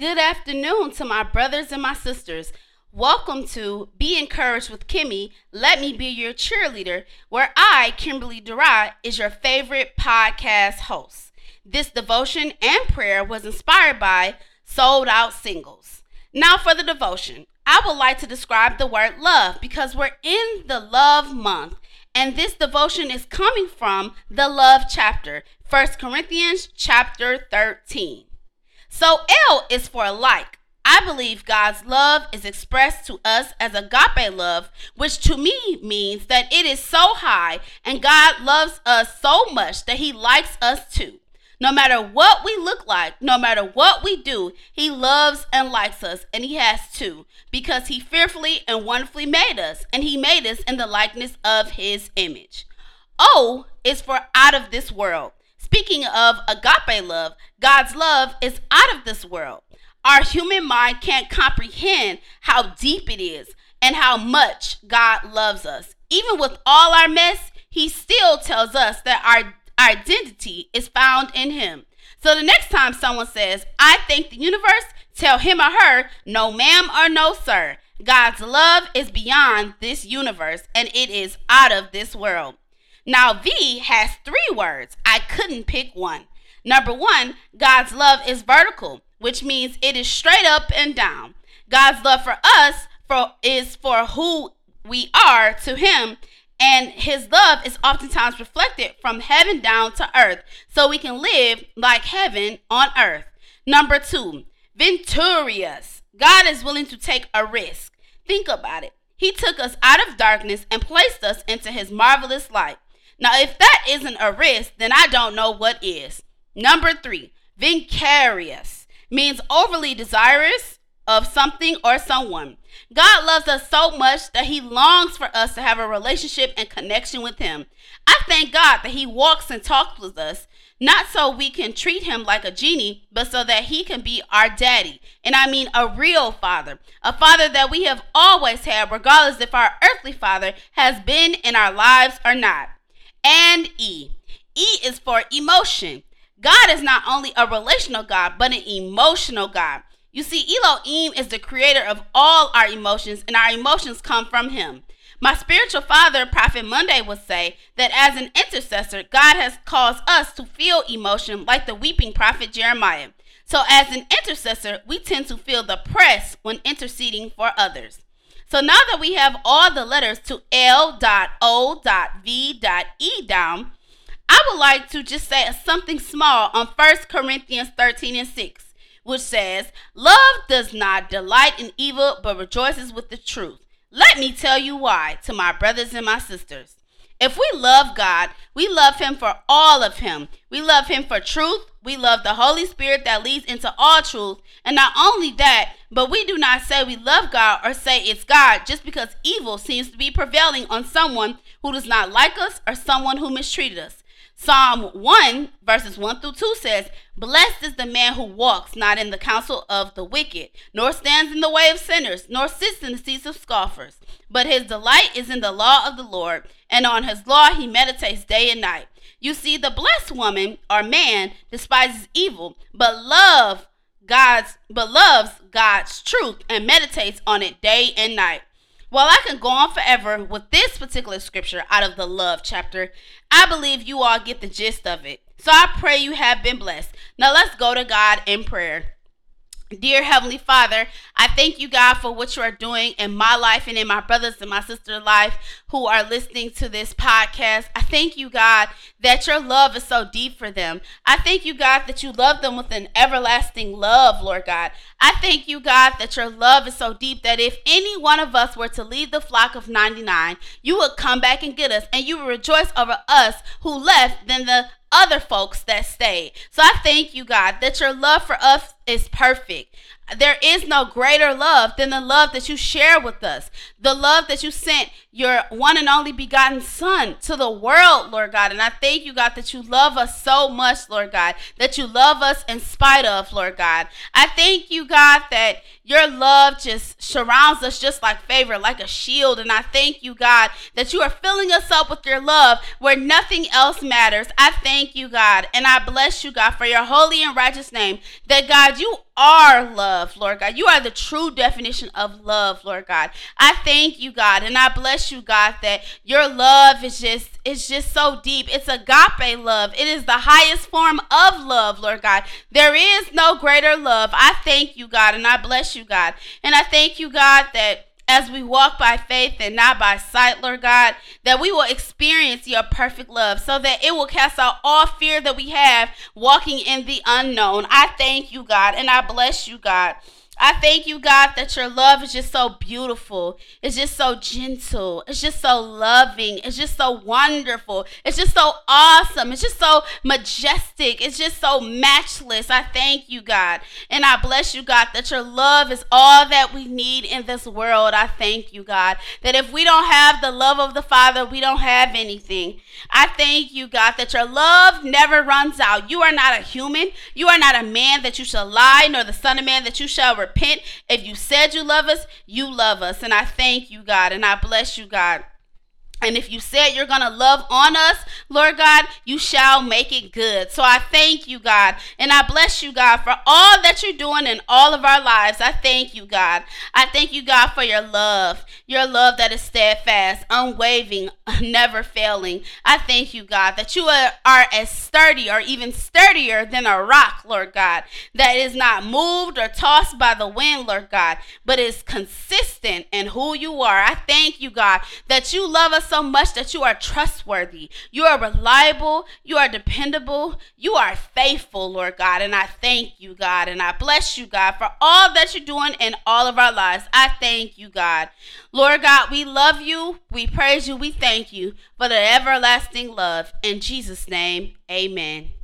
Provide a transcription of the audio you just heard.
Good afternoon to my brothers and my sisters. Welcome to Be Encouraged with Kimmy. Let me be your cheerleader, where I, Kimberly Durai, is your favorite podcast host. This devotion and prayer was inspired by Sold Out Singles. Now for the devotion. I would like to describe the word love because we're in the love month. And this devotion is coming from the love chapter, 1 Corinthians chapter 13. So L is for like. I believe God's love is expressed to us as agape love, which to me means that it is so high and God loves us so much that he likes us too. No matter what we look like, no matter what we do, he loves and likes us, and he has to, because he fearfully and wonderfully made us, and he made us in the likeness of his image. O is for out of this world. Speaking of agape love, God's love is out of this world. Our human mind can't comprehend how deep it is and how much God loves us. Even with all our mess, He still tells us that our identity is found in Him. So the next time someone says, I think the universe, tell him or her, no ma'am or no sir. God's love is beyond this universe and it is out of this world. Now, V has three words. I couldn't pick one. Number one, God's love is vertical, which means it is straight up and down. God's love for us for, is for who we are to Him, and His love is oftentimes reflected from heaven down to earth, so we can live like heaven on earth. Number two, Venturious. God is willing to take a risk. Think about it. He took us out of darkness and placed us into His marvelous light. Now, if that isn't a risk, then I don't know what is. Number three, vicarious means overly desirous of something or someone. God loves us so much that He longs for us to have a relationship and connection with Him. I thank God that He walks and talks with us, not so we can treat Him like a genie, but so that He can be our daddy. And I mean a real father, a father that we have always had, regardless if our earthly father has been in our lives or not and E. E is for emotion. God is not only a relational God, but an emotional God. You see, Elohim is the creator of all our emotions, and our emotions come from him. My spiritual father, Prophet Monday, would say that as an intercessor, God has caused us to feel emotion like the weeping prophet Jeremiah. So, as an intercessor, we tend to feel the press when interceding for others. So now that we have all the letters to L.O.V.E down, I would like to just say something small on 1 Corinthians 13 and 6, which says, Love does not delight in evil, but rejoices with the truth. Let me tell you why to my brothers and my sisters. If we love God, we love Him for all of Him. We love Him for truth. We love the Holy Spirit that leads into all truth. And not only that, but we do not say we love God or say it's God just because evil seems to be prevailing on someone who does not like us or someone who mistreated us. Psalm 1, verses 1 through 2 says, Blessed is the man who walks not in the counsel of the wicked, nor stands in the way of sinners, nor sits in the seats of scoffers. But his delight is in the law of the Lord, and on his law he meditates day and night. You see, the blessed woman or man despises evil, but love God's but loves God's truth and meditates on it day and night. While I can go on forever with this particular scripture out of the love chapter, I believe you all get the gist of it. So I pray you have been blessed. Now let's go to God in prayer. Dear Heavenly Father, I thank you, God, for what you are doing in my life and in my brothers and my sister's life who are listening to this podcast. I thank you, God, that your love is so deep for them. I thank you, God, that you love them with an everlasting love, Lord God. I thank you, God, that your love is so deep that if any one of us were to leave the flock of 99, you would come back and get us, and you would rejoice over us who left than the other folks that stayed. So I thank you, God, that your love for us is perfect. There is no greater love than the love that you share with us. The love that you sent your one and only begotten Son to the world, Lord God. And I thank you, God, that you love us so much, Lord God, that you love us in spite of, Lord God. I thank you, God, that your love just surrounds us just like favor, like a shield. And I thank you, God, that you are filling us up with your love where nothing else matters. I thank you, God, and I bless you, God, for your holy and righteous name, that God, you are love, Lord God. You are the true definition of love, Lord God. I thank you, God, and I bless you, God, that your love is just it's just so deep. It's agape love. It is the highest form of love, Lord God. There is no greater love. I thank you, God, and I bless you, God. And I thank you, God, that as we walk by faith and not by sight, Lord God, that we will experience your perfect love so that it will cast out all fear that we have walking in the unknown. I thank you, God, and I bless you, God. I thank you, God, that your love is just so beautiful. It's just so gentle. It's just so loving. It's just so wonderful. It's just so awesome. It's just so majestic. It's just so matchless. I thank you, God. And I bless you, God, that your love is all that we need in this world. I thank you, God, that if we don't have the love of the Father, we don't have anything. I thank you, God, that your love never runs out. You are not a human. You are not a man that you shall lie, nor the Son of Man that you shall repent repent. If you said you love us, you love us. And I thank you, God, and I bless you, God. And if you said you're going to love on us, Lord God, you shall make it good. So I thank you, God. And I bless you, God, for all that you're doing in all of our lives. I thank you, God. I thank you, God, for your love, your love that is steadfast, unwavering, never failing. I thank you, God, that you are, are as sturdy or even sturdier than a rock, Lord God, that is not moved or tossed by the wind, Lord God, but is consistent in who you are. I thank you, God, that you love us so much that you are trustworthy. You are reliable. You are dependable. You are faithful, Lord God. And I thank you, God. And I bless you, God, for all that you're doing in all of our lives. I thank you, God. Lord God, we love you. We praise you. We thank you for the everlasting love. In Jesus' name, amen.